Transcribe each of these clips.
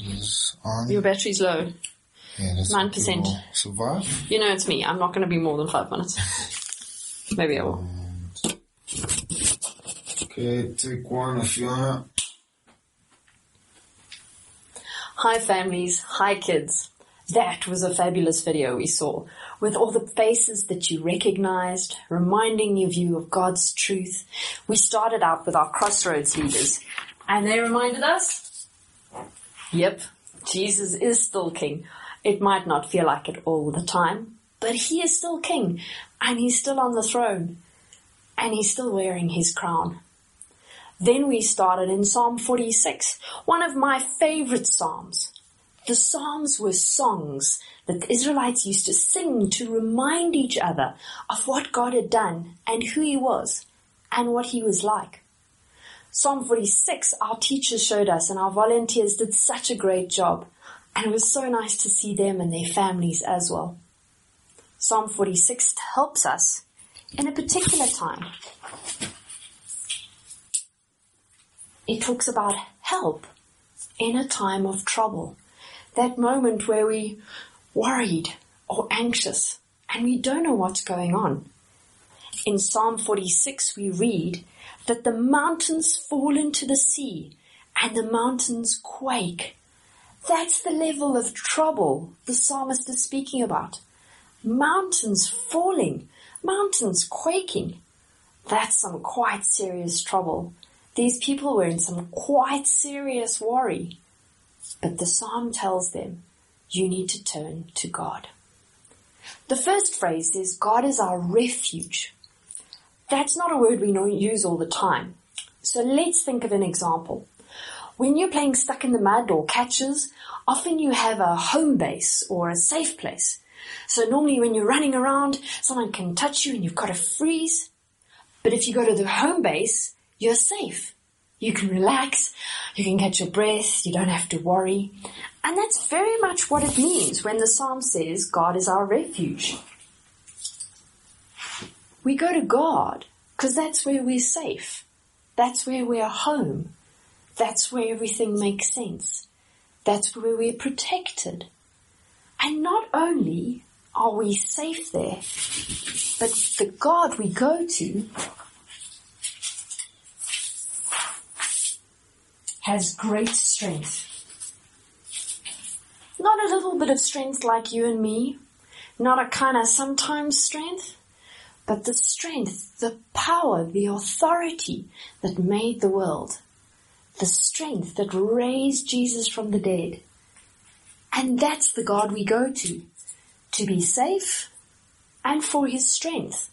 Is on. Your battery's low. yeah, 9%. Survive. You know it's me. I'm not going to be more than five minutes. Maybe I will. Okay, take one if you wanna. Hi families, hi kids. That was a fabulous video we saw with all the faces that you recognized, reminding of you of God's truth. We started out with our crossroads leaders and they reminded us, yep, Jesus is still king. It might not feel like it all the time, but he is still king and he's still on the throne and he's still wearing his crown. Then we started in Psalm 46, one of my favorite Psalms. The Psalms were songs that the Israelites used to sing to remind each other of what God had done and who He was and what He was like. Psalm 46, our teachers showed us and our volunteers did such a great job and it was so nice to see them and their families as well. Psalm 46 helps us in a particular time it talks about help in a time of trouble. That moment where we're worried or anxious and we don't know what's going on. In Psalm 46 we read that the mountains fall into the sea and the mountains quake. That's the level of trouble the psalmist is speaking about. Mountains falling, mountains quaking. That's some quite serious trouble. These people were in some quite serious worry. But the psalm tells them, you need to turn to God. The first phrase says, God is our refuge. That's not a word we use all the time. So let's think of an example. When you're playing stuck in the mud or catches, often you have a home base or a safe place. So normally when you're running around, someone can touch you and you've got to freeze. But if you go to the home base, you're safe. You can relax, you can catch your breath, you don't have to worry. And that's very much what it means when the psalm says God is our refuge. We go to God because that's where we're safe. That's where we're home. That's where everything makes sense. That's where we're protected. And not only are we safe there, but the God we go to has great strength. Not a little bit of strength like you and me, not a kind of sometimes strength, but the strength, the power, the authority that made the world, the strength that raised Jesus from the dead. And that's the God we go to, to be safe and for his strength.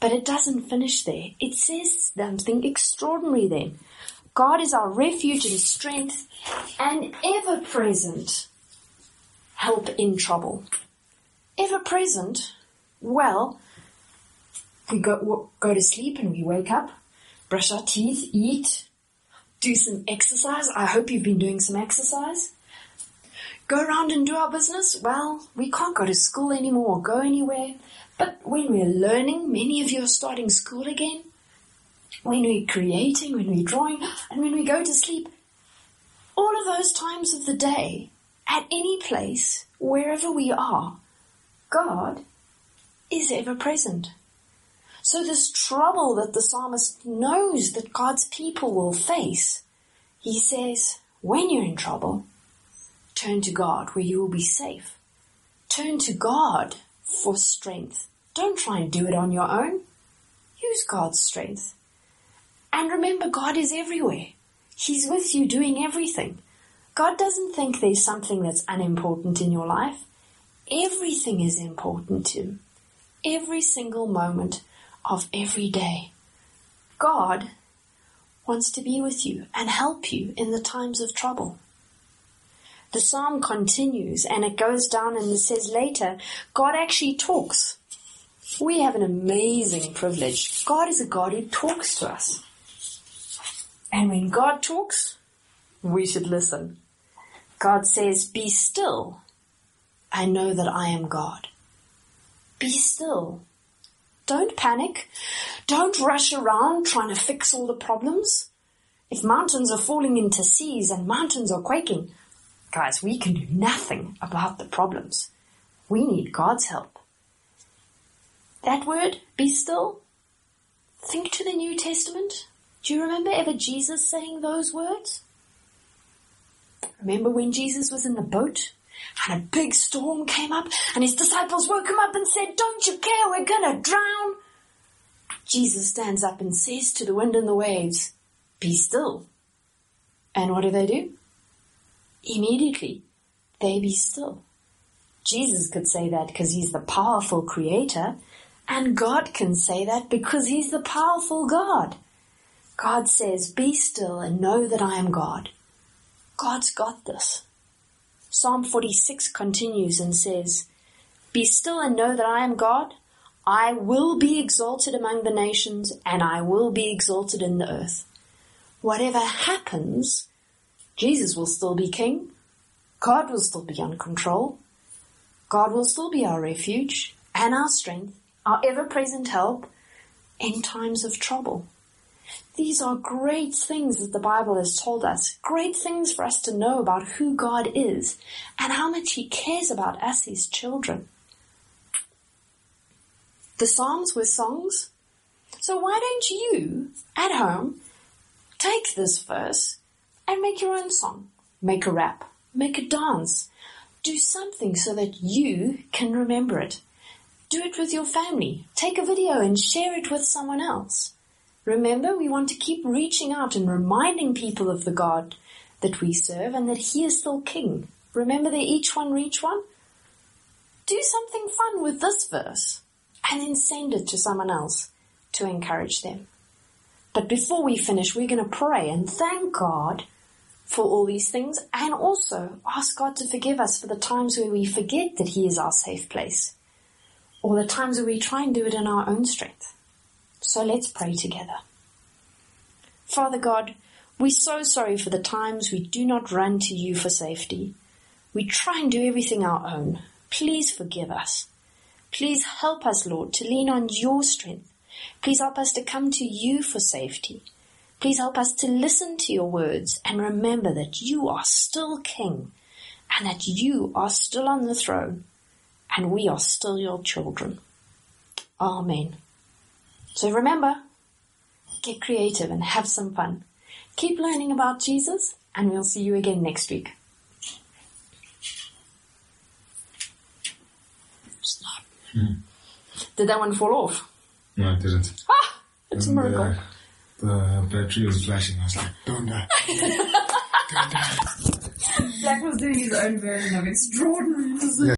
But it doesn't finish there. It says something extraordinary then. God is our refuge and strength and ever present help in trouble. Ever present? Well, we go, go to sleep and we wake up, brush our teeth, eat, do some exercise. I hope you've been doing some exercise. Go around and do our business. Well, we can't go to school anymore or go anywhere. But when we're learning, many of you are starting school again when we're creating, when we're drawing, and when we go to sleep. All of those times of the day, at any place, wherever we are, God is ever present. So this trouble that the psalmist knows that God's people will face, he says, when you're in trouble, turn to God where you will be safe. Turn to God for strength. Don't try and do it on your own. Use God's strength. And remember, God is everywhere. He's with you doing everything. God doesn't think there's something that's unimportant in your life. Everything is important to Him. Every single moment of every day. God wants to be with you and help you in the times of trouble. The psalm continues and it goes down and it says later, God actually talks. We have an amazing privilege. God is a God who talks to us. And when God talks, we should listen. God says, be still I know that I am God. Be still. Don't panic. Don't rush around trying to fix all the problems. if mountains are falling into seas and mountains are quaking, guys, we can do nothing about the problems. We need God's help. That word, be still, think to the New Testament. Do you remember ever Jesus saying those words? Remember when Jesus was in the boat and a big storm came up and his disciples woke him up and said, Don't you care? We're gonna drown. Jesus stands up and says to the wind and the waves, Be still. And what do they do? Immediately, they be still. Jesus could say that because he's the powerful creator, and God can say that because he's the powerful God. God says, Be still and know that I am God. God's got this. Psalm 46 continues and says, Be still and know that I am God. I will be exalted among the nations and I will be exalted in the earth. Whatever happens, Jesus will still be king. God will still be in control. God will still be our refuge and our strength, our ever present help in times of trouble. These are great things that the Bible has told us, great things for us to know about who God is and how much He cares about us, His children. The Psalms were songs. So why don't you, at home, take this verse and make your own song? Make a rap, make a dance, do something so that you can remember it. Do it with your family. Take a video and share it with someone else. Remember, we want to keep reaching out and reminding people of the God that we serve and that He is still King. Remember the each one reach one? Do something fun with this verse and then send it to someone else to encourage them. But before we finish, we're going to pray and thank God for all these things and also ask God to forgive us for the times where we forget that He is our safe place or the times where we try and do it in our own strength. So let's pray together. Father God, we're so sorry for the times we do not run to you for safety. We try and do everything our own. Please forgive us. Please help us, Lord, to lean on your strength. Please help us to come to you for safety. Please help us to listen to your words and remember that you are still King and that you are still on the throne and we are still your children. Amen. So remember, get creative and have some fun. Keep learning about Jesus and we'll see you again next week. Snap. Did that one fall off? No, it didn't. Ah, it's a And, miracle. uh, the battery was flashing. I was like, don't die. don't die. Black was doing his own version of extraordinary.